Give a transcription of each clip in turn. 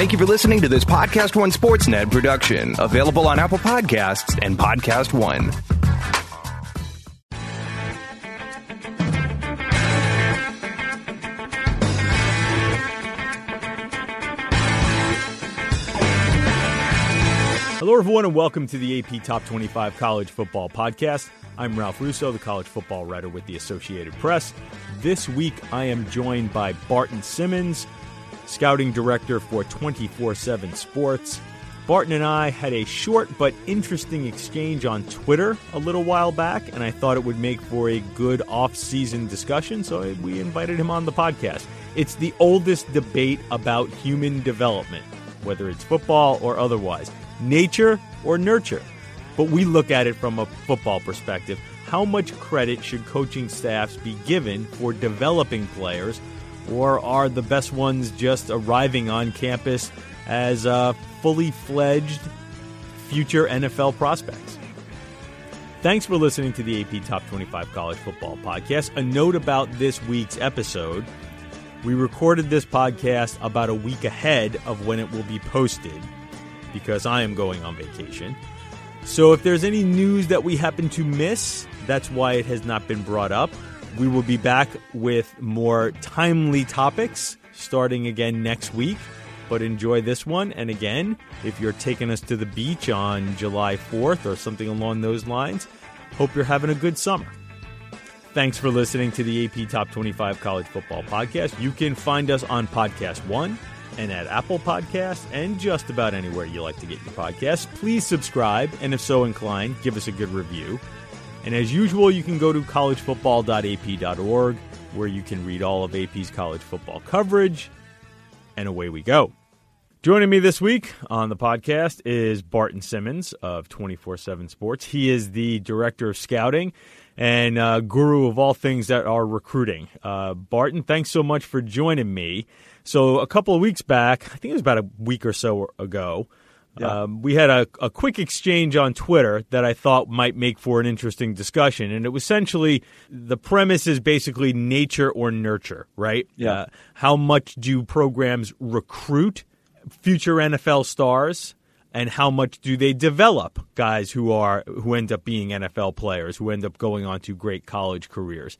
Thank you for listening to this Podcast One Sportsnet production, available on Apple Podcasts and Podcast One. Hello, everyone, and welcome to the AP Top 25 College Football Podcast. I'm Ralph Russo, the college football writer with the Associated Press. This week, I am joined by Barton Simmons, scouting director for 24 7 Sports. Barton and I had a short but interesting exchange on Twitter a little while back, and I thought it would make for a good off season discussion, so we invited him on the podcast. It's the oldest debate about human development, whether it's football or otherwise nature or nurture. But we look at it from a football perspective. How much credit should coaching staffs be given for developing players, or are the best ones just arriving on campus as uh, fully fledged future NFL prospects? Thanks for listening to the AP Top 25 College Football Podcast. A note about this week's episode. We recorded this podcast about a week ahead of when it will be posted because I am going on vacation. So if there's any news that we happen to miss, that's why it has not been brought up. We will be back with more timely topics starting again next week. But enjoy this one. And again, if you're taking us to the beach on July 4th or something along those lines, hope you're having a good summer. Thanks for listening to the AP Top 25 College Football Podcast. You can find us on Podcast One and at Apple Podcasts and just about anywhere you like to get your podcasts. Please subscribe, and if so inclined, give us a good review. And as usual, you can go to collegefootball.ap.org where you can read all of AP's college football coverage. And away we go. Joining me this week on the podcast is Barton Simmons of 24 7 Sports. He is the director of scouting and uh, guru of all things that are recruiting. Uh, Barton, thanks so much for joining me. So a couple of weeks back, I think it was about a week or so ago, yeah. um, we had a, a, quick exchange on Twitter that I thought might make for an interesting discussion. And it was essentially the premise is basically nature or nurture, right? Yeah. Uh, how much do programs recruit future NFL stars? and how much do they develop guys who are who end up being NFL players who end up going on to great college careers.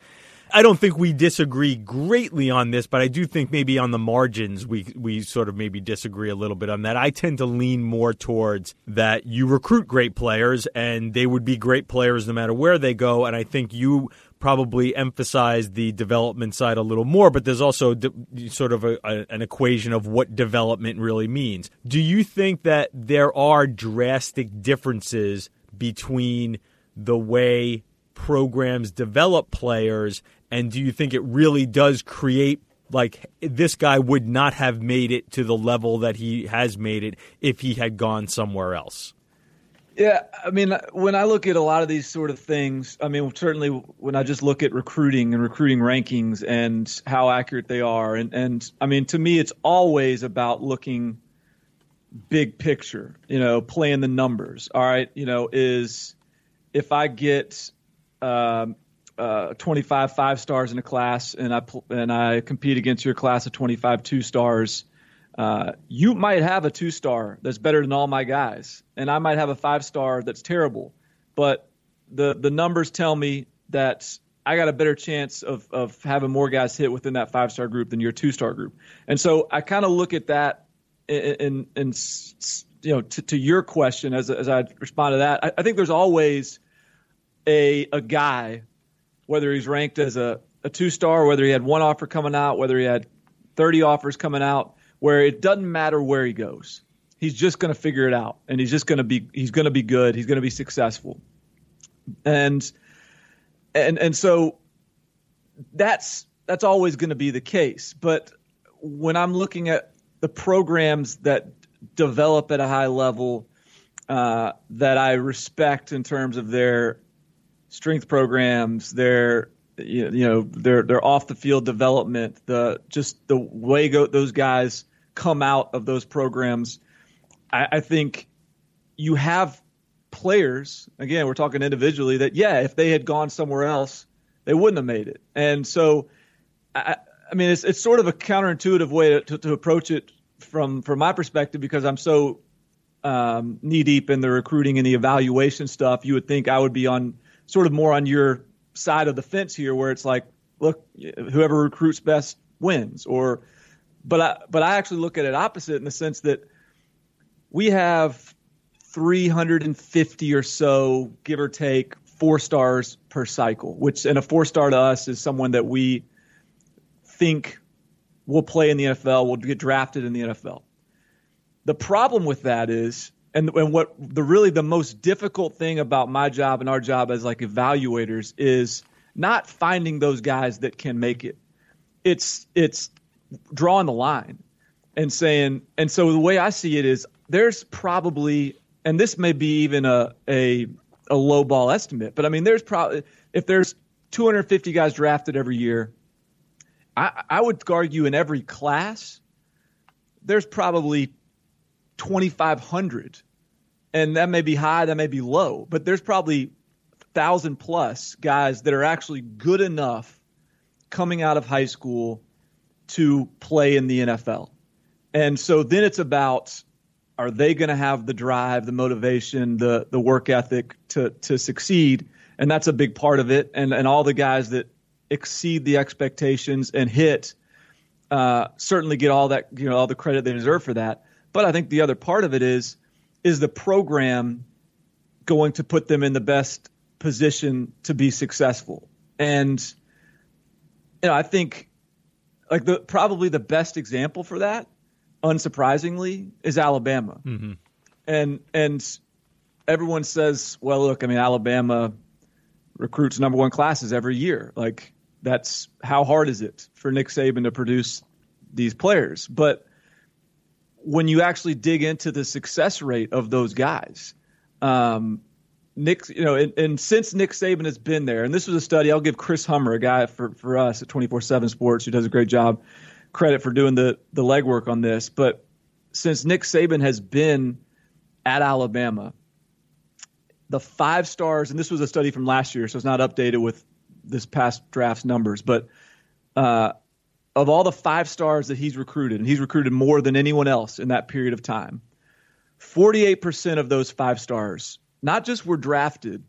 I don't think we disagree greatly on this, but I do think maybe on the margins we we sort of maybe disagree a little bit on that. I tend to lean more towards that you recruit great players and they would be great players no matter where they go, and I think you probably emphasize the development side a little more, but there's also sort of a, a, an equation of what development really means. Do you think that there are drastic differences between the way programs develop players and do you think it really does create like this guy would not have made it to the level that he has made it if he had gone somewhere else? Yeah, I mean, when I look at a lot of these sort of things, I mean, certainly when I just look at recruiting and recruiting rankings and how accurate they are, and and I mean, to me, it's always about looking big picture. You know, playing the numbers. All right, you know, is if I get um, uh, 25 five stars in a class and I and I compete against your class of 25 two stars, uh, you might have a two star that's better than all my guys, and I might have a five star that's terrible. But the the numbers tell me that I got a better chance of of having more guys hit within that five star group than your two star group. And so I kind of look at that in in you know to, to your question as as I respond to that. I, I think there's always a a guy whether he's ranked as a, a two star, whether he had one offer coming out, whether he had 30 offers coming out, where it doesn't matter where he goes. He's just going to figure it out, and he's just going to be he's going to be good. He's going to be successful, and and and so that's that's always going to be the case. But when I'm looking at the programs that develop at a high level uh, that I respect in terms of their strength programs, their you know their their off the field development, the just the way go, those guys come out of those programs. I, I think you have players. Again, we're talking individually. That yeah, if they had gone somewhere else, they wouldn't have made it. And so, I, I mean, it's it's sort of a counterintuitive way to, to, to approach it from from my perspective because I'm so um, knee deep in the recruiting and the evaluation stuff, you would think I would be on sort of more on your side of the fence here, where it's like, look, whoever recruits best wins. Or, but I but I actually look at it opposite in the sense that we have 350 or so, give or take, four stars per cycle. Which and a four star to us is someone that we think will play in the NFL, will get drafted in the NFL. The problem with that is, and, and what the really the most difficult thing about my job and our job as like evaluators is not finding those guys that can make it. It's it's drawing the line and saying, and so the way I see it is there's probably, and this may be even a a a low ball estimate, but I mean there's probably if there's 250 guys drafted every year, I, I would argue in every class there's probably 2,500. And that may be high, that may be low, but there's probably thousand plus guys that are actually good enough coming out of high school to play in the NFL. And so then it's about are they going to have the drive, the motivation, the the work ethic to to succeed? And that's a big part of it. And and all the guys that exceed the expectations and hit uh, certainly get all that you know all the credit they deserve for that. But I think the other part of it is is the program going to put them in the best position to be successful? And you know, I think like the probably the best example for that, unsurprisingly, is Alabama. Mm-hmm. And and everyone says, well, look, I mean, Alabama recruits number one classes every year. Like that's how hard is it for Nick Saban to produce these players? But when you actually dig into the success rate of those guys, um, Nick, you know, and, and, since Nick Saban has been there, and this was a study, I'll give Chris Hummer, a guy for, for us at 24 7 Sports who does a great job, credit for doing the, the legwork on this. But since Nick Saban has been at Alabama, the five stars, and this was a study from last year, so it's not updated with this past draft's numbers, but uh, of all the five stars that he's recruited, and he's recruited more than anyone else in that period of time, 48% of those five stars not just were drafted,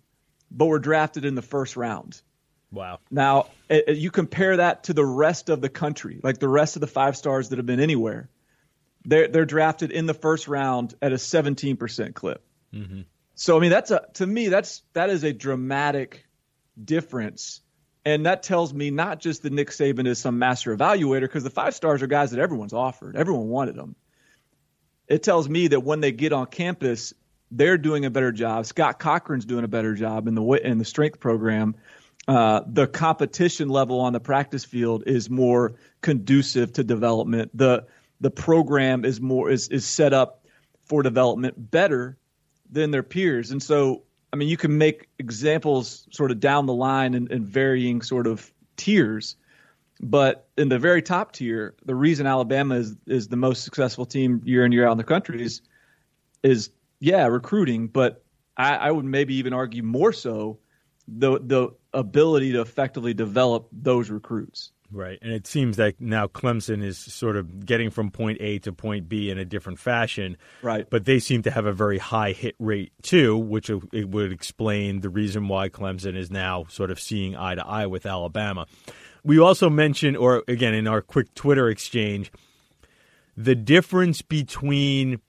but were drafted in the first round. Wow. Now, it, you compare that to the rest of the country, like the rest of the five stars that have been anywhere. They're, they're drafted in the first round at a 17% clip. Mm-hmm. So, I mean, that's a, to me, that's, that is a dramatic difference. And that tells me not just that Nick Saban is some master evaluator, because the five stars are guys that everyone's offered, everyone wanted them. It tells me that when they get on campus, they're doing a better job. Scott Cochran's doing a better job in the in the strength program. Uh, the competition level on the practice field is more conducive to development. The the program is more is is set up for development better than their peers. And so I mean, you can make examples sort of down the line in, in varying sort of tiers. But in the very top tier, the reason Alabama is is the most successful team year in year out in the country is is yeah recruiting, but I, I would maybe even argue more so the the ability to effectively develop those recruits. Right. And it seems like now Clemson is sort of getting from point A to point B in a different fashion. Right. But they seem to have a very high hit rate too, which it would explain the reason why Clemson is now sort of seeing eye to eye with Alabama. We also mentioned, or again, in our quick Twitter exchange, the difference between.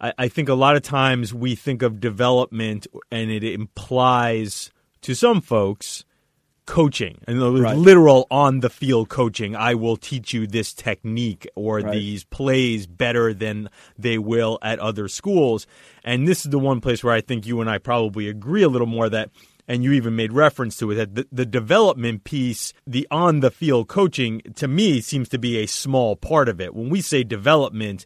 I think a lot of times we think of development and it implies to some folks coaching and right. literal on the field coaching. I will teach you this technique or right. these plays better than they will at other schools. And this is the one place where I think you and I probably agree a little more that and you even made reference to it that the, the development piece, the on the field coaching, to me seems to be a small part of it. When we say development,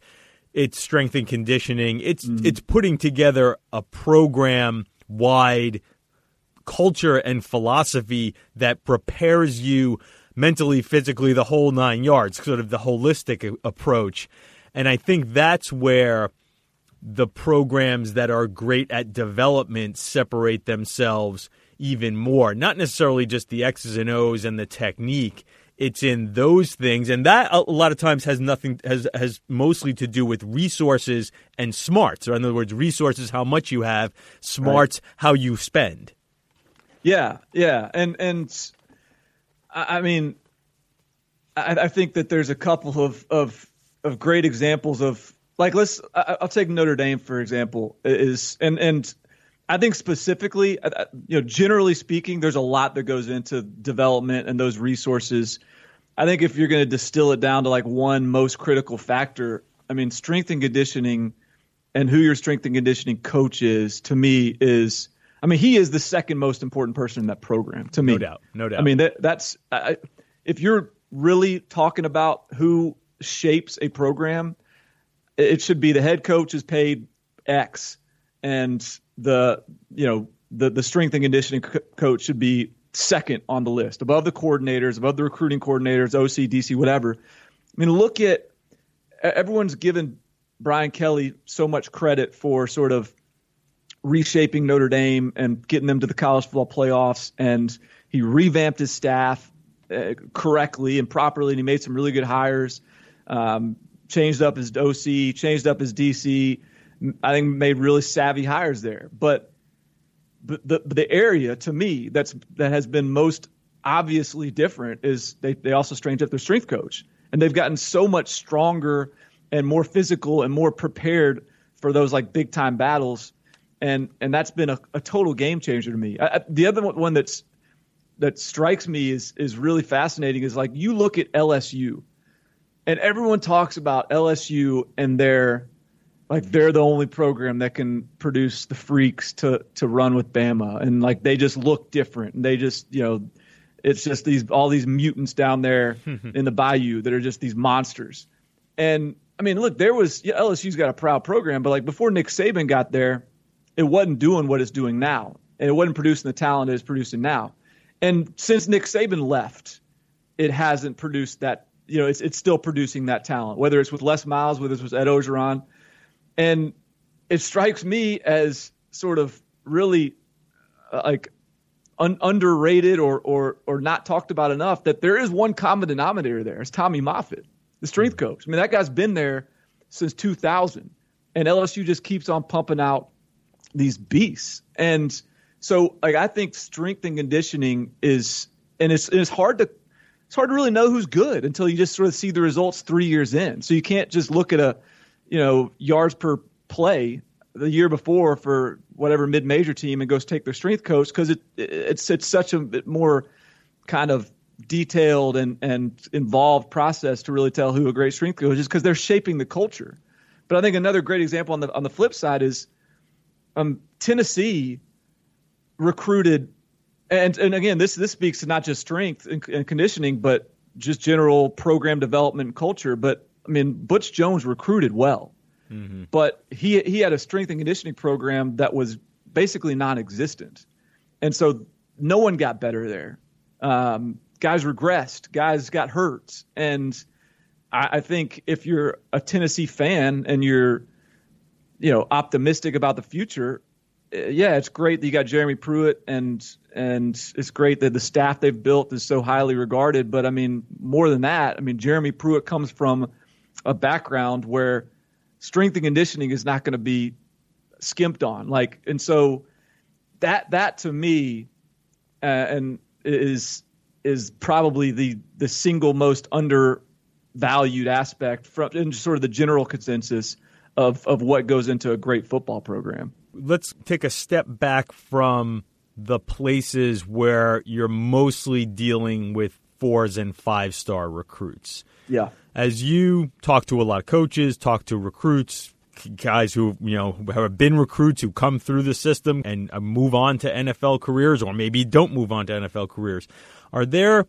it's strength and conditioning. It's mm. it's putting together a program wide culture and philosophy that prepares you mentally, physically, the whole nine yards, sort of the holistic approach. And I think that's where the programs that are great at development separate themselves even more. Not necessarily just the X's and O's and the technique, it's in those things, and that a lot of times has nothing has has mostly to do with resources and smarts. Or in other words, resources how much you have, smarts right. how you spend. Yeah, yeah, and and I mean, I, I think that there's a couple of of of great examples of like let's I'll take Notre Dame for example is and and I think specifically, you know, generally speaking, there's a lot that goes into development and those resources. I think if you're going to distill it down to like one most critical factor, I mean, strength and conditioning and who your strength and conditioning coach is to me is, I mean, he is the second most important person in that program to me. No doubt, no doubt. I mean, that, that's I, if you're really talking about who shapes a program, it should be the head coach is paid X and the you know the the strength and conditioning co- coach should be second on the list, above the coordinators, above the recruiting coordinators, OC, DC, whatever. I mean, look at everyone's given Brian Kelly so much credit for sort of reshaping Notre Dame and getting them to the college football playoffs, and he revamped his staff uh, correctly and properly, and he made some really good hires. Um, changed up his OC, changed up his DC, I think made really savvy hires there. But the, the, the area to me that's that has been most obviously different is they, they also changed up their strength coach. And they've gotten so much stronger and more physical and more prepared for those like big time battles. And and that's been a, a total game changer to me. I, the other one that's that strikes me is is really fascinating is like you look at LSU and everyone talks about LSU and their like they're the only program that can produce the freaks to to run with Bama, and like they just look different, and they just you know, it's just these all these mutants down there in the bayou that are just these monsters. And I mean, look, there was yeah, LSU's got a proud program, but like before Nick Saban got there, it wasn't doing what it's doing now, and it wasn't producing the talent it's producing now. And since Nick Saban left, it hasn't produced that. You know, it's it's still producing that talent, whether it's with Les Miles, whether it's with Ed Orgeron, and it strikes me as sort of really uh, like un- underrated or, or, or not talked about enough that there is one common denominator there. It's Tommy Moffitt, the strength coach. I mean, that guy's been there since 2000, and LSU just keeps on pumping out these beasts. And so, like, I think strength and conditioning is, and it's, it's hard to, it's hard to really know who's good until you just sort of see the results three years in. So you can't just look at a, you know, yards per play the year before for whatever mid-major team and goes take their strength coach because it, it's it's such a bit more kind of detailed and and involved process to really tell who a great strength coach is because they're shaping the culture. But I think another great example on the on the flip side is um, Tennessee recruited and and again this this speaks to not just strength and, and conditioning but just general program development culture. But I mean, Butch Jones recruited well, mm-hmm. but he he had a strength and conditioning program that was basically non-existent, and so no one got better there. Um, guys regressed, guys got hurt, and I, I think if you're a Tennessee fan and you're you know optimistic about the future, eh, yeah, it's great that you got Jeremy Pruitt and and it's great that the staff they've built is so highly regarded. But I mean, more than that, I mean, Jeremy Pruitt comes from a background where strength and conditioning is not going to be skimped on. Like, and so that that to me, uh, and is is probably the the single most undervalued aspect from in sort of the general consensus of of what goes into a great football program. Let's take a step back from the places where you're mostly dealing with fours and five star recruits. Yeah as you talk to a lot of coaches, talk to recruits, guys who you know have been recruits who come through the system and uh, move on to NFL careers, or maybe don't move on to NFL careers, are there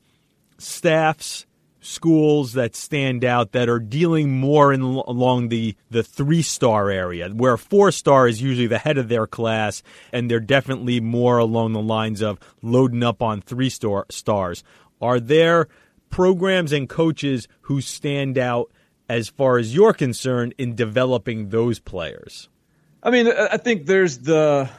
staffs? Schools that stand out that are dealing more in, along the, the three star area, where four star is usually the head of their class, and they're definitely more along the lines of loading up on three star stars. Are there programs and coaches who stand out as far as you're concerned in developing those players? I mean, I think there's the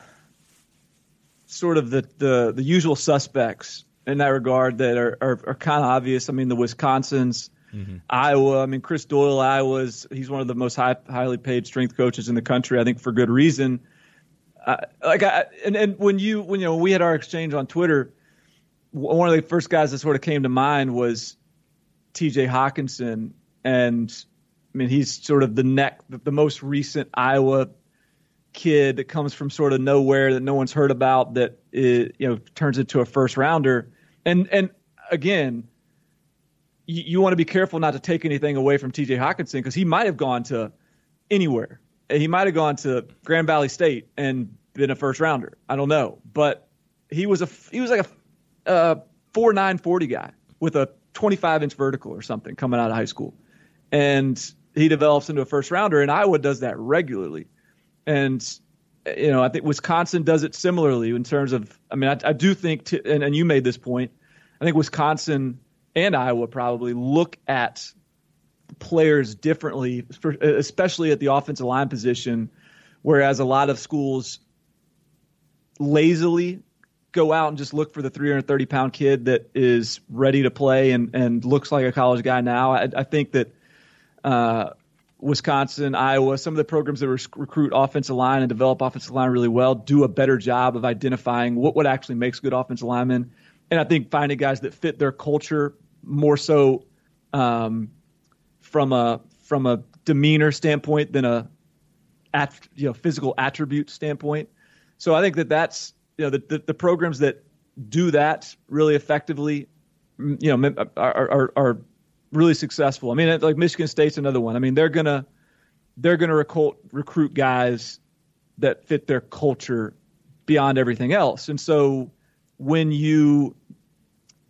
sort of the, the, the usual suspects in that regard that are, are, are kind of obvious. I mean, the Wisconsin's, mm-hmm. Iowa. I mean, Chris Doyle, Iowa's, he's one of the most high, highly paid strength coaches in the country, I think for good reason. Uh, like I, and, and when you, when, you know, we had our exchange on Twitter, one of the first guys that sort of came to mind was TJ Hockenson, And I mean, he's sort of the neck, the most recent Iowa kid that comes from sort of nowhere that no one's heard about that it, you know turns into a first rounder. And and again, you, you want to be careful not to take anything away from T.J. Hockenson because he might have gone to anywhere. He might have gone to Grand Valley State and been a first rounder. I don't know, but he was a he was like a, a four nine forty guy with a 25 inch vertical or something coming out of high school, and he develops into a first rounder. And Iowa does that regularly and you know, I think Wisconsin does it similarly in terms of. I mean, I, I do think, to, and, and you made this point. I think Wisconsin and Iowa probably look at players differently, especially at the offensive line position, whereas a lot of schools lazily go out and just look for the 330 pound kid that is ready to play and, and looks like a college guy now. I, I think that uh, Wisconsin, Iowa, some of the programs that recruit offensive line and develop offensive line really well do a better job of identifying what what actually makes good offensive linemen, and I think finding guys that fit their culture more so um, from a from a demeanor standpoint than a at, you know physical attribute standpoint. So I think that that's you know the, the, the programs that do that really effectively, you know, are, are, are really successful. I mean, like Michigan State's another one. I mean, they're gonna they're gonna recruit recruit guys that fit their culture beyond everything else. And so when you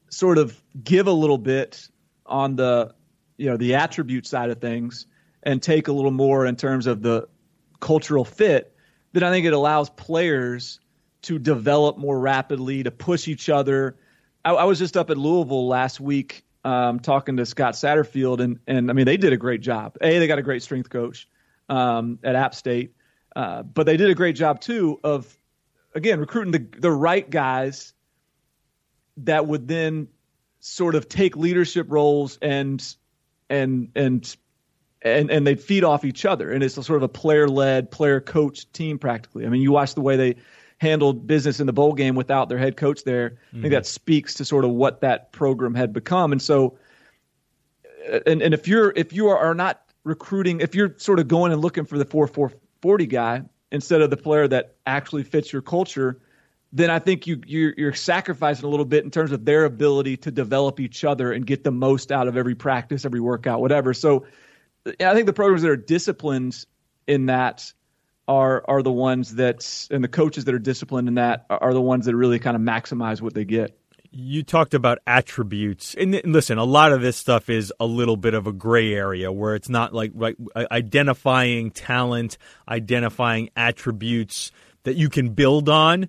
sort of give a little bit on the you know the attribute side of things and take a little more in terms of the cultural fit, then I think it allows players to develop more rapidly, to push each other. I, I was just up at Louisville last week um, talking to Scott Satterfield, and and I mean they did a great job. A, they got a great strength coach um, at App State, uh, but they did a great job too of again recruiting the the right guys that would then sort of take leadership roles and and and and and they'd feed off each other, and it's sort of a player led, player coach team practically. I mean, you watch the way they handled business in the bowl game without their head coach there. Mm-hmm. I think that speaks to sort of what that program had become. And so, and and if you're if you are not recruiting, if you're sort of going and looking for the four four forty guy instead of the player that actually fits your culture, then I think you you're, you're, sacrificing a little bit in terms of their ability to develop each other and get the most out of every practice, every workout, whatever. So, I think the programs that are disciplined in that are are the ones that and the coaches that are disciplined in that are the ones that really kind of maximize what they get. You talked about attributes, and listen, a lot of this stuff is a little bit of a gray area where it's not like like identifying talent, identifying attributes that you can build on.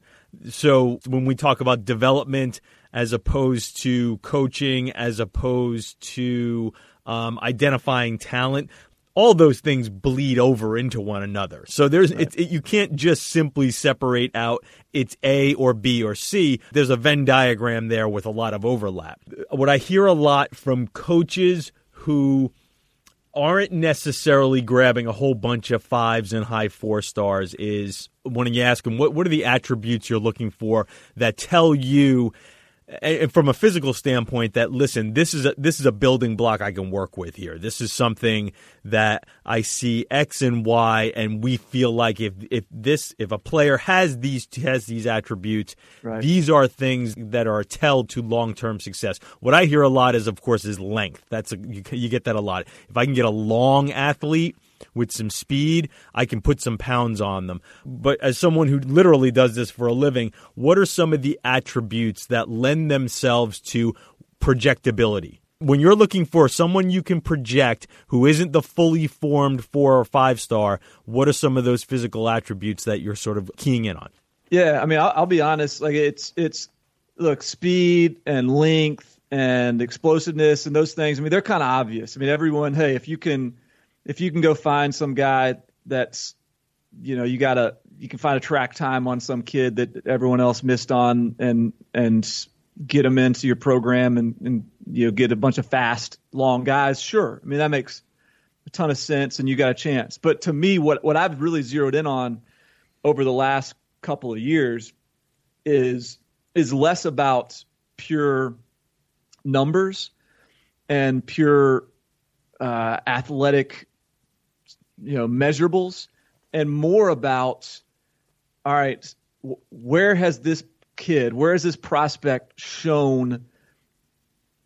So when we talk about development as opposed to coaching, as opposed to um, identifying talent all those things bleed over into one another. So there's right. it, you can't just simply separate out it's A or B or C. There's a Venn diagram there with a lot of overlap. What I hear a lot from coaches who aren't necessarily grabbing a whole bunch of fives and high four stars is when you ask them what what are the attributes you're looking for that tell you and from a physical standpoint that listen this is a this is a building block I can work with here. This is something that I see X and Y and we feel like if if this if a player has these has these attributes right. these are things that are a tell to long-term success. What I hear a lot is of course is length. That's a, you, you get that a lot. If I can get a long athlete with some speed, I can put some pounds on them. But as someone who literally does this for a living, what are some of the attributes that lend themselves to projectability? When you're looking for someone you can project who isn't the fully formed four or five star, what are some of those physical attributes that you're sort of keying in on? Yeah, I mean, I'll, I'll be honest. Like it's it's look speed and length and explosiveness and those things. I mean, they're kind of obvious. I mean, everyone, hey, if you can if you can go find some guy that's you know you gotta you can find a track time on some kid that everyone else missed on and and get them into your program and, and you know get a bunch of fast, long guys. Sure, I mean that makes a ton of sense, and you got a chance. But to me, what what I've really zeroed in on over the last couple of years is is less about pure numbers and pure uh, athletic, you know, measurables, and more about, all right, where has this kid, where has this prospect shown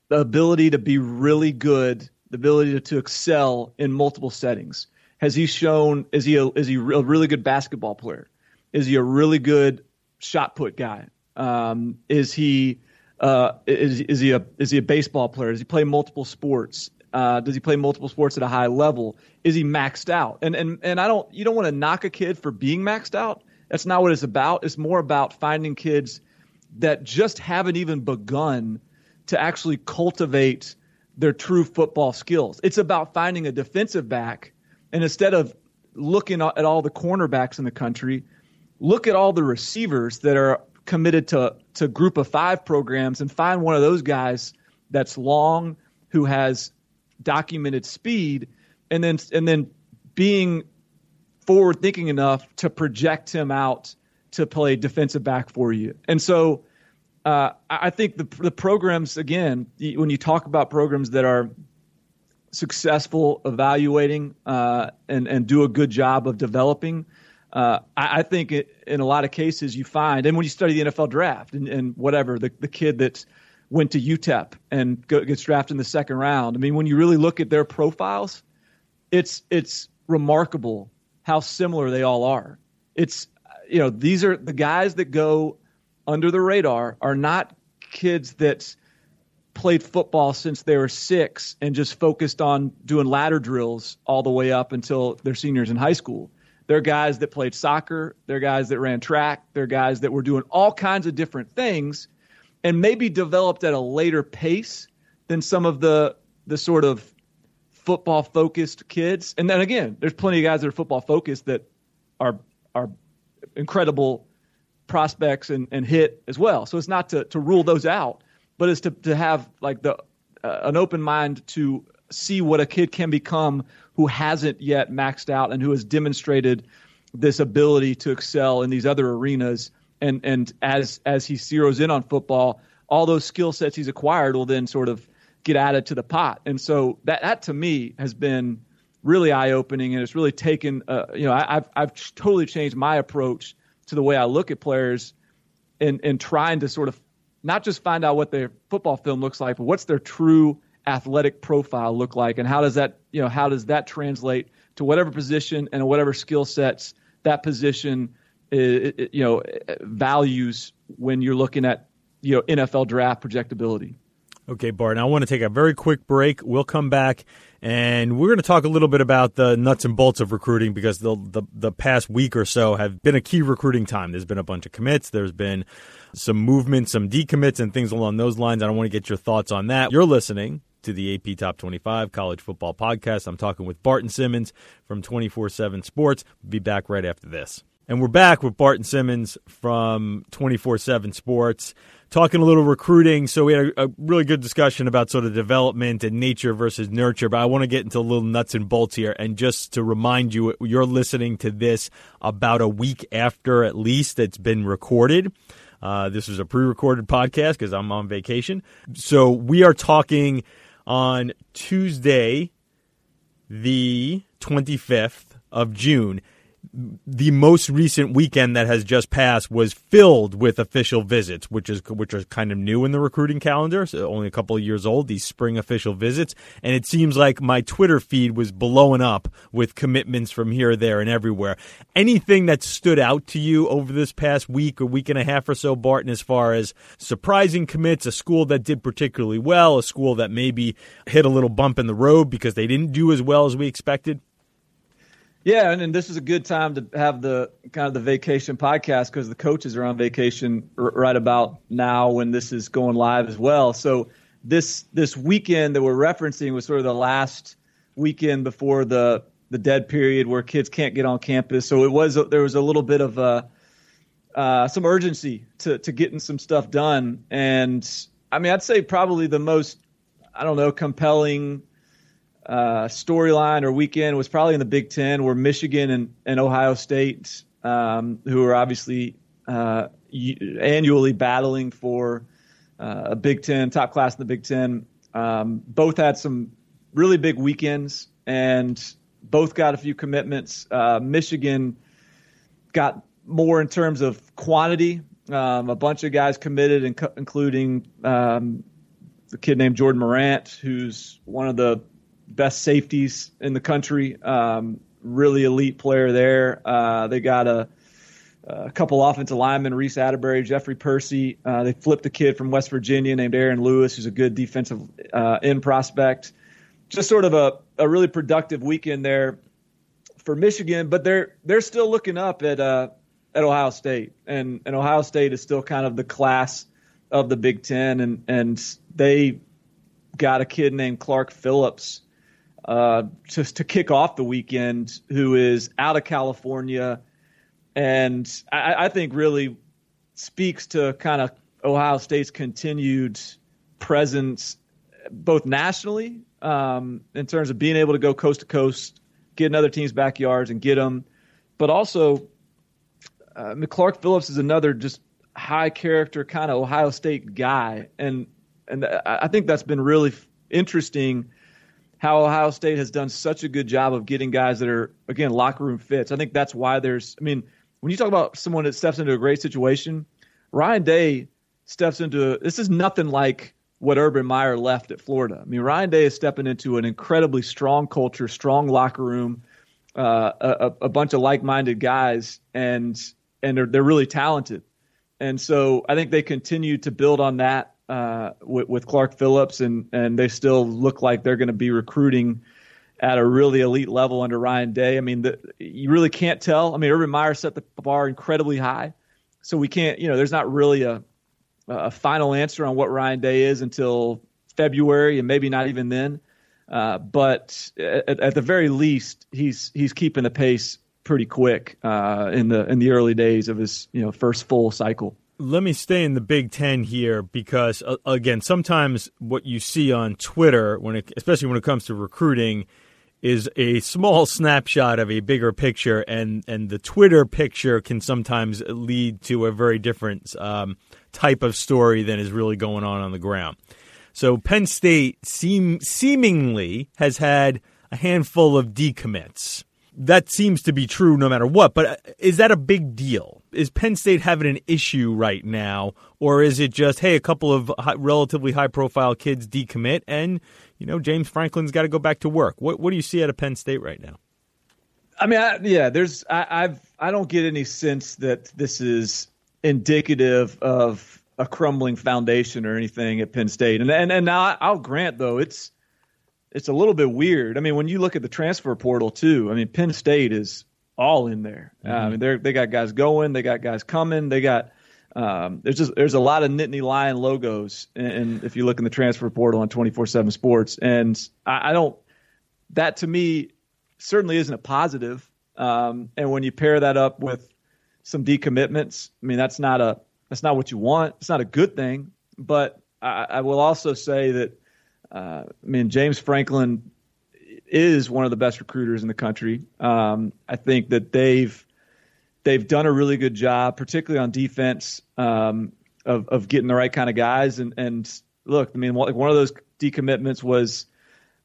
the ability to be really good, the ability to, to excel in multiple settings? Has he shown? Is he a, is he a really good basketball player? Is he a really good shot put guy? Um, is he uh, is is he a is he a baseball player? Does he play multiple sports? Uh, does he play multiple sports at a high level? Is he maxed out? And and and I don't you don't want to knock a kid for being maxed out. That's not what it's about. It's more about finding kids that just haven't even begun to actually cultivate their true football skills. It's about finding a defensive back and instead of looking at all the cornerbacks in the country, look at all the receivers that are committed to to group of five programs and find one of those guys that's long who has documented speed and then and then being forward thinking enough to project him out to play defensive back for you. And so uh, I think the the programs again when you talk about programs that are successful evaluating uh, and and do a good job of developing uh, I, I, think it, in a lot of cases you find, and when you study the NFL draft and, and whatever, the, the kid that went to UTEP and go, gets drafted in the second round. I mean, when you really look at their profiles, it's it's remarkable how similar they all are. It's you know these are the guys that go under the radar are not kids that played football since they were six and just focused on doing ladder drills all the way up until they're seniors in high school. They're guys that played soccer. They're guys that ran track. They're guys that were doing all kinds of different things and maybe developed at a later pace than some of the the sort of football focused kids. And then again, there's plenty of guys that are football focused that are are incredible prospects and, and hit as well. So it's not to, to rule those out, but it's to, to have like the uh, an open mind to see what a kid can become who hasn't yet maxed out and who has demonstrated this ability to excel in these other arenas. And and as as he zeroes in on football, all those skill sets he's acquired will then sort of get added to the pot. And so that that to me has been really eye opening, and it's really taken. Uh, you know, I, I've I've totally changed my approach to the way I look at players, and and trying to sort of not just find out what their football film looks like, but what's their true athletic profile look like, and how does that you know how does that translate to whatever position and whatever skill sets that position Uh, you know values when you're looking at you know NFL draft projectability. Okay, Bart. Now I want to take a very quick break. We'll come back and we're going to talk a little bit about the nuts and bolts of recruiting because the, the the past week or so have been a key recruiting time. There's been a bunch of commits. There's been some movement, some decommits, and things along those lines. I don't want to get your thoughts on that. You're listening to the AP Top 25 College Football Podcast. I'm talking with Barton Simmons from 24 7 Sports. We'll be back right after this. And we're back with Barton Simmons from 24 7 Sports, talking a little recruiting. So we had a, a, really good discussion about sort of development and nature versus nurture. But I want to get into a little nuts and bolts here. And just to remind you, you're listening to this about a week after at least it's been recorded. Uh, this is a pre recorded podcast because I'm on vacation. So we are talking on Tuesday, the 25th of June the most recent weekend that has just passed was filled with official visits, which is which are kind of new in the recruiting calendar. So only a couple of years old. These spring official visits, and it seems like my Twitter feed was blowing up with commitments from here, there, and everywhere. Anything that stood out to you over this past week or week and a half or so, Barton, as far as surprising commits, a school that did particularly well, a school that maybe hit a little bump in the road because they didn't do as well as we expected. Yeah, and, and this is a good time to have the kind of the vacation podcast because the coaches are on vacation r- right about now when this is going live as well. So this this weekend that we're referencing was sort of the last weekend before the the dead period where kids can't get on campus. So it was there was a little bit of a uh, some urgency to to getting some stuff done. And I mean, I'd say probably the most I don't know compelling uh, storyline or weekend was probably in the Big Ten, where Michigan and, and Ohio State, um, who are obviously uh, annually battling for uh, a Big Ten top class in the Big Ten, um, both had some really big weekends and both got a few commitments. Uh, Michigan got more in terms of quantity. Um, a bunch of guys committed, including um, a kid named Jordan Morant, who's one of the best safeties in the country. Um, really elite player there. Uh, they got a, a, couple offensive linemen, Reece Atteberry, Jeffrey Persi. Uh, they flipped a kid from West Virginia named Aaron Lewis, who's a good defensive uh, end prospect. Just sort of a, a really productive weekend there for Michigan, but they're they're still looking up at uh, at Ohio State, and and Ohio State is still kind of the class of the Big Ten, and and they got a kid named Clark Phillips uh, just to kick off the weekend, who is out of California, and I, I think really speaks to kind of Ohio State's continued presence, both nationally um, in terms of being able to go coast to coast, get in other teams' backyards and get them, but also uh, Clark Phillips is another just high character kind of Ohio State guy, and and I think that's been really interesting how Ohio State has done such a good job of getting guys that are again locker room fits. I think that's why there's. I mean, when you talk about someone that steps into a great situation, Ryan Day steps into this is nothing like what Urban Meyer left at Florida. I mean, Ryan Day is stepping into an incredibly strong culture, strong locker room, uh, a, a bunch of like-minded guys, and and they're they're really talented. And so I think they continue to build on that uh, with, with, Clark Phillips, and and they still look like they're going to be recruiting at a really elite level under Ryan Day. I mean, the, you really can't tell. I mean, Urban Meyer set the bar incredibly high, so we can't. You know, there's not really a a final answer on what Ryan Day is until February, and maybe not even then. Uh, but at, at, the very least, he's he's keeping the pace pretty quick uh, in the in the early days of his you know first full cycle let me stay in the Big Ten here because, uh, again, sometimes what you see on Twitter, when it, especially when it comes to recruiting, is a small snapshot of a bigger picture, and and the Twitter picture can sometimes lead to a very different um, type of story than is really going on on the ground. So Penn State seem seemingly has had a handful of decommits that seems to be true no matter what. But uh, is that a big deal? Is Penn State having an issue right now, or is it just hey, a couple of high, relatively high-profile kids decommit, and you know James Franklin's got to go back to work? What what do you see out of Penn State right now? I mean, I, yeah, there's I, I've I don't get any sense that this is indicative of a crumbling foundation or anything at Penn State. And and and now I'll grant though it's it's a little bit weird. I mean, when you look at the transfer portal too, I mean, Penn State is all in there. Mm-hmm. I mean, they they got guys going, they got guys coming, they got. Um, there's just there's a lot of Nittany Lion logos, and, and if you look in the transfer portal on 24/7 Sports, and I, I don't. That to me certainly isn't a positive. Um, and when you pair that up with some decommitments, I mean that's not a that's not what you want. It's not a good thing. But I, I will also say that uh, I mean, James Franklin is one of the best recruiters in the country. Um, I think that they've they've done a really good job, particularly on defense, um, of of getting the right kind of guys. And and look, I mean, one of those decommitments was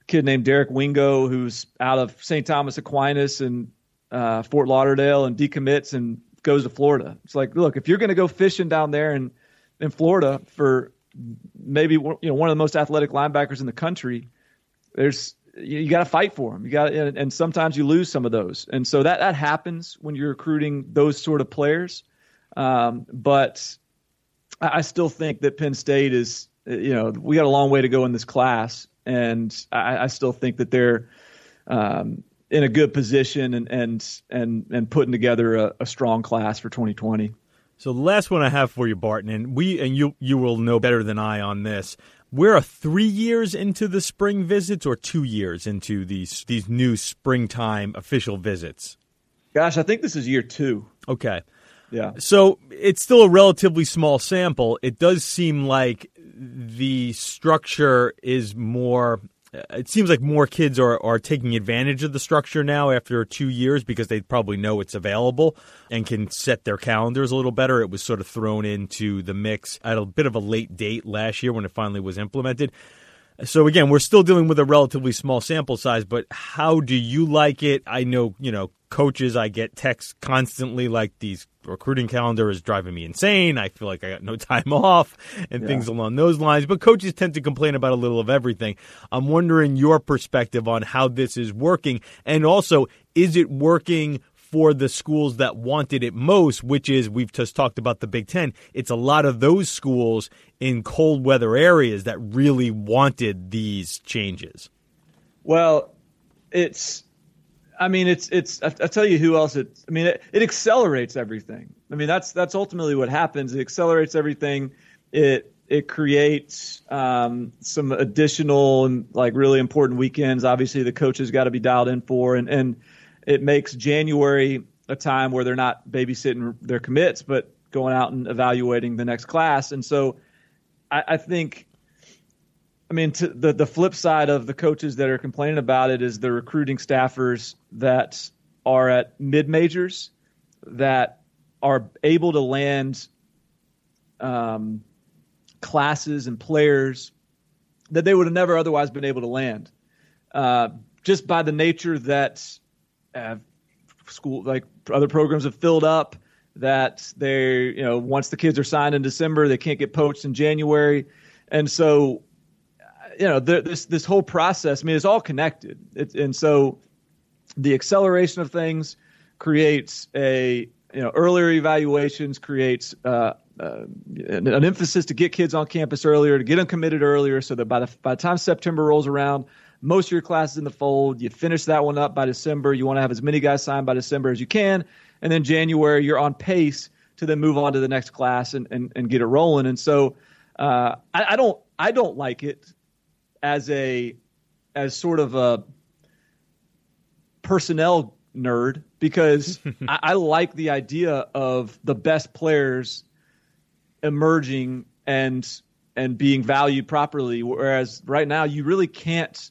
a kid named Derek Wingo, who's out of St. Thomas Aquinas and uh, Fort Lauderdale, and decommits and goes to Florida. It's like, look, if you're going to go fishing down there in in Florida for maybe you know one of the most athletic linebackers in the country. There's you, you got to fight for them. You got and, and sometimes you lose some of those, and so that that happens when you're recruiting those sort of players. Um, but I, I still think that Penn State is you know we got a long way to go in this class, and I, I still think that they're um, in a good position and and and and putting together a, a strong class for 2020. So the last one I have for you, Barton, and we and you you will know better than I on this. We're three years into the spring visits, or two years into these these new springtime official visits. Gosh, I think this is year two. Okay. Yeah. So it's still a relatively small sample. It does seem like the structure is more it seems like more kids are, are taking advantage of the structure now after two years because they probably know it's available and can set their calendars a little better. It was sort of thrown into the mix at a bit of a late date last year when it finally was implemented. So again, we're still dealing with a relatively small sample size, but how do you like it? I know, you know, coaches, I get texts constantly like these recruiting calendar is driving me insane. I feel like I got no time off and yeah. things along those lines. But coaches tend to complain about a little of everything. I'm wondering your perspective on how this is working. And also, is it working for the schools that wanted it most, which is we've just talked about the Big Ten. It's a lot of those schools in cold weather areas that really wanted these changes. Well, it's I mean, it's it's. I, I tell you who else. It. I mean, it, it accelerates everything. I mean, that's that's ultimately what happens. It accelerates everything. It it creates um, some additional and like really important weekends. Obviously, the coaches got to be dialed in for, and and it makes January a time where they're not babysitting their commits, but going out and evaluating the next class. And so, I, I think I mean, the the flip side of the coaches that are complaining about it is the recruiting staffers that are at mid majors that are able to land um, classes and players that they would have never otherwise been able to land, uh, just by the nature that uh, school like other programs have filled up. That they, you know, once the kids are signed in December, they can't get poached in January, and so you know, the, this this whole process. I mean, it's all connected, it, and so the acceleration of things creates a you know earlier evaluations creates uh, uh, an emphasis to get kids on campus earlier, to get them committed earlier, so that by the by the time September rolls around, most of your classes in the fold. You finish that one up by December. You want to have as many guys signed by December as you can, and then January you're on pace to then move on to the next class and and, and get it rolling. And so uh, I, I don't I don't like it as a as sort of a personnel nerd because I, I, like the idea of the best players emerging and and being valued properly. Whereas right now you really can't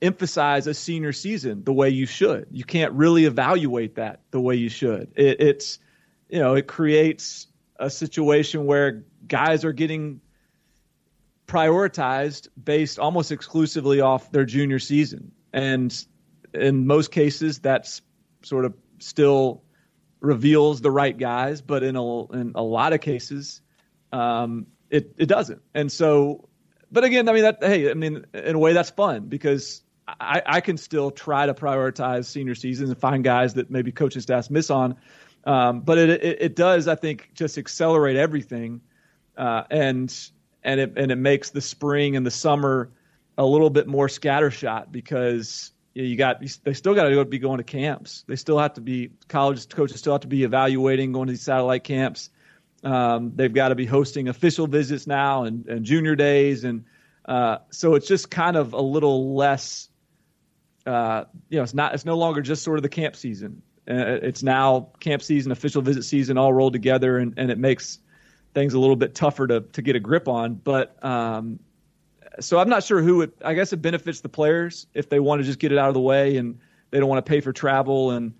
emphasize a senior season the way you should. You can't really evaluate that the way you should. It, it's you know it creates a situation where guys are getting prioritized based almost exclusively off their junior season. And in most cases, that's sort of still reveals the right guys, but in a, in a lot of cases, um, it, it doesn't. And so, but again, I mean, that, hey, I mean, in a way that's fun because I, I can still try to prioritize senior seasons and find guys that maybe coaching staffs miss on. Um, but it, it, it, does, I think, just accelerate everything. Uh, and and it and it makes the spring and the summer a little bit more scattershot because you got they still got to be going to camps. They still have to be college coaches still have to be evaluating, going to these satellite camps. Um, they've got to be hosting official visits now and, and junior days, and uh, so it's just kind of a little less. Uh, you know, it's not. It's no longer just sort of the camp season. Uh, it's now camp season, official visit season, all rolled together, and, and it makes things a little bit tougher to to get a grip on. But um, so I'm not sure who it. I guess it benefits the players if they want to just get it out of the way and they don't want to pay for travel. And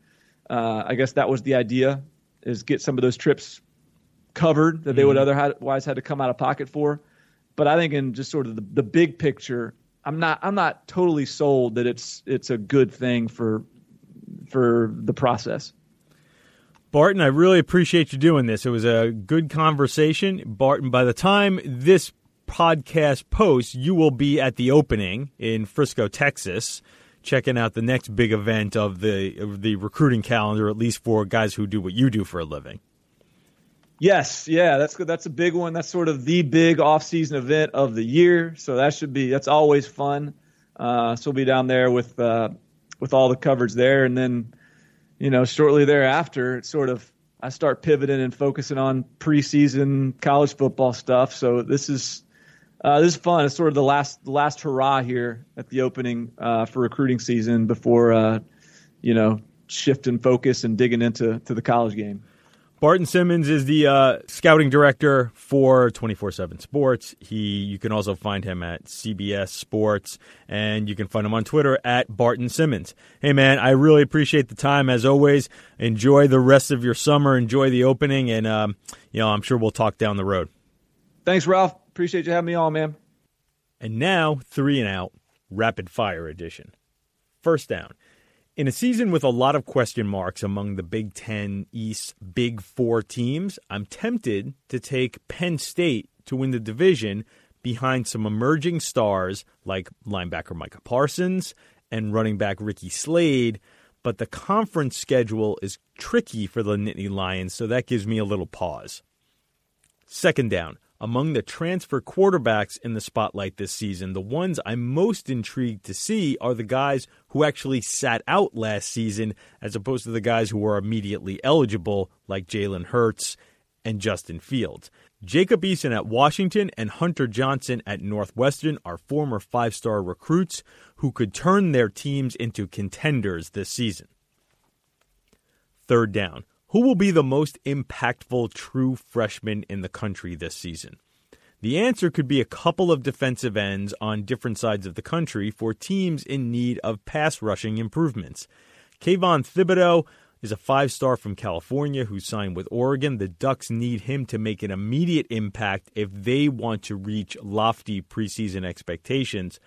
uh, I guess that was the idea is get some of those trips covered that they mm-hmm. would otherwise had to come out of pocket for. But I think in just sort of the, the big picture, I'm not I'm not totally sold that it's it's a good thing for for the process. Barton, I really appreciate you doing this. It was a good conversation. Barton, by the time this podcast posts, you will be at the opening in Frisco, Texas, checking out the next big event of the of the recruiting calendar, at least for guys who do what you do for a living. Yes, yeah, that's good. That's a big one. That's sort of the big off-season event of the year. So that should be that's always fun. Uh, so we'll be down there with uh, with all the coverage there, and then you know, shortly thereafter, sort of I start pivoting and focusing on preseason college football stuff. So this is uh, this is fun. It's sort of the last the last hurrah here at the opening uh, for recruiting season before uh, you know shifting focus and digging into to the college game. Barton Simmons is the uh, scouting director for 24 7 Sports. He, you can also find him at CBS Sports, and you can find him on Twitter at Barton Simmons. Hey, man, I really appreciate the time as always. Enjoy the rest of your summer. Enjoy the opening, and um, you know I'm sure we'll talk down the road. Thanks, Ralph. Appreciate you having me on, man. And now, three and out, rapid fire edition. First down. In a season with a lot of question marks among the Big Ten East Big Four teams, I'm tempted to take Penn State to win the division behind some emerging stars like linebacker Micah Parsons and running back Ricky Slade. But the conference schedule is tricky for the Nittany Lions, so that gives me a little pause. Second down. Among the transfer quarterbacks in the spotlight this season, the ones I'm most intrigued to see are the guys who actually sat out last season as opposed to the guys who were immediately eligible, like Jalen Hurts and Justin Fields. Jacob Eason at Washington and Hunter Johnson at Northwestern are former five star recruits who could turn their teams into contenders this season. Third down. Who will be the most impactful true freshman in the country this season? The answer could be a couple of defensive ends on different sides of the country for teams in need of pass rushing improvements. Kayvon Thibodeaux is a five star from California who signed with Oregon. The Ducks need him to make an immediate impact if they want to reach lofty preseason expectations.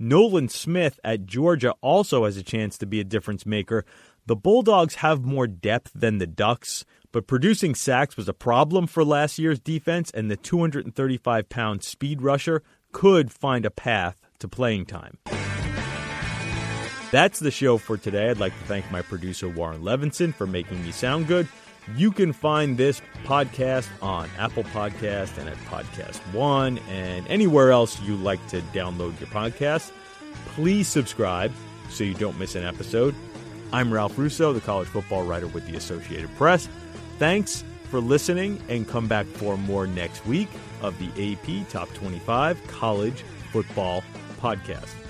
Nolan Smith at Georgia also has a chance to be a difference maker, the Bulldogs have more depth than the Ducks, but producing sacks was a problem for last year's defense, and the 235 pound speed rusher could find a path to playing time. That's the show for today. I'd like to thank my producer, Warren Levinson, for making me sound good. You can find this podcast on Apple Podcast and at Podcast One and anywhere else you like to download your podcast. Please subscribe so you don't miss an episode. I'm Ralph Russo, the college football writer with the Associated Press. Thanks for listening and come back for more next week of the AP Top 25 College Football Podcast.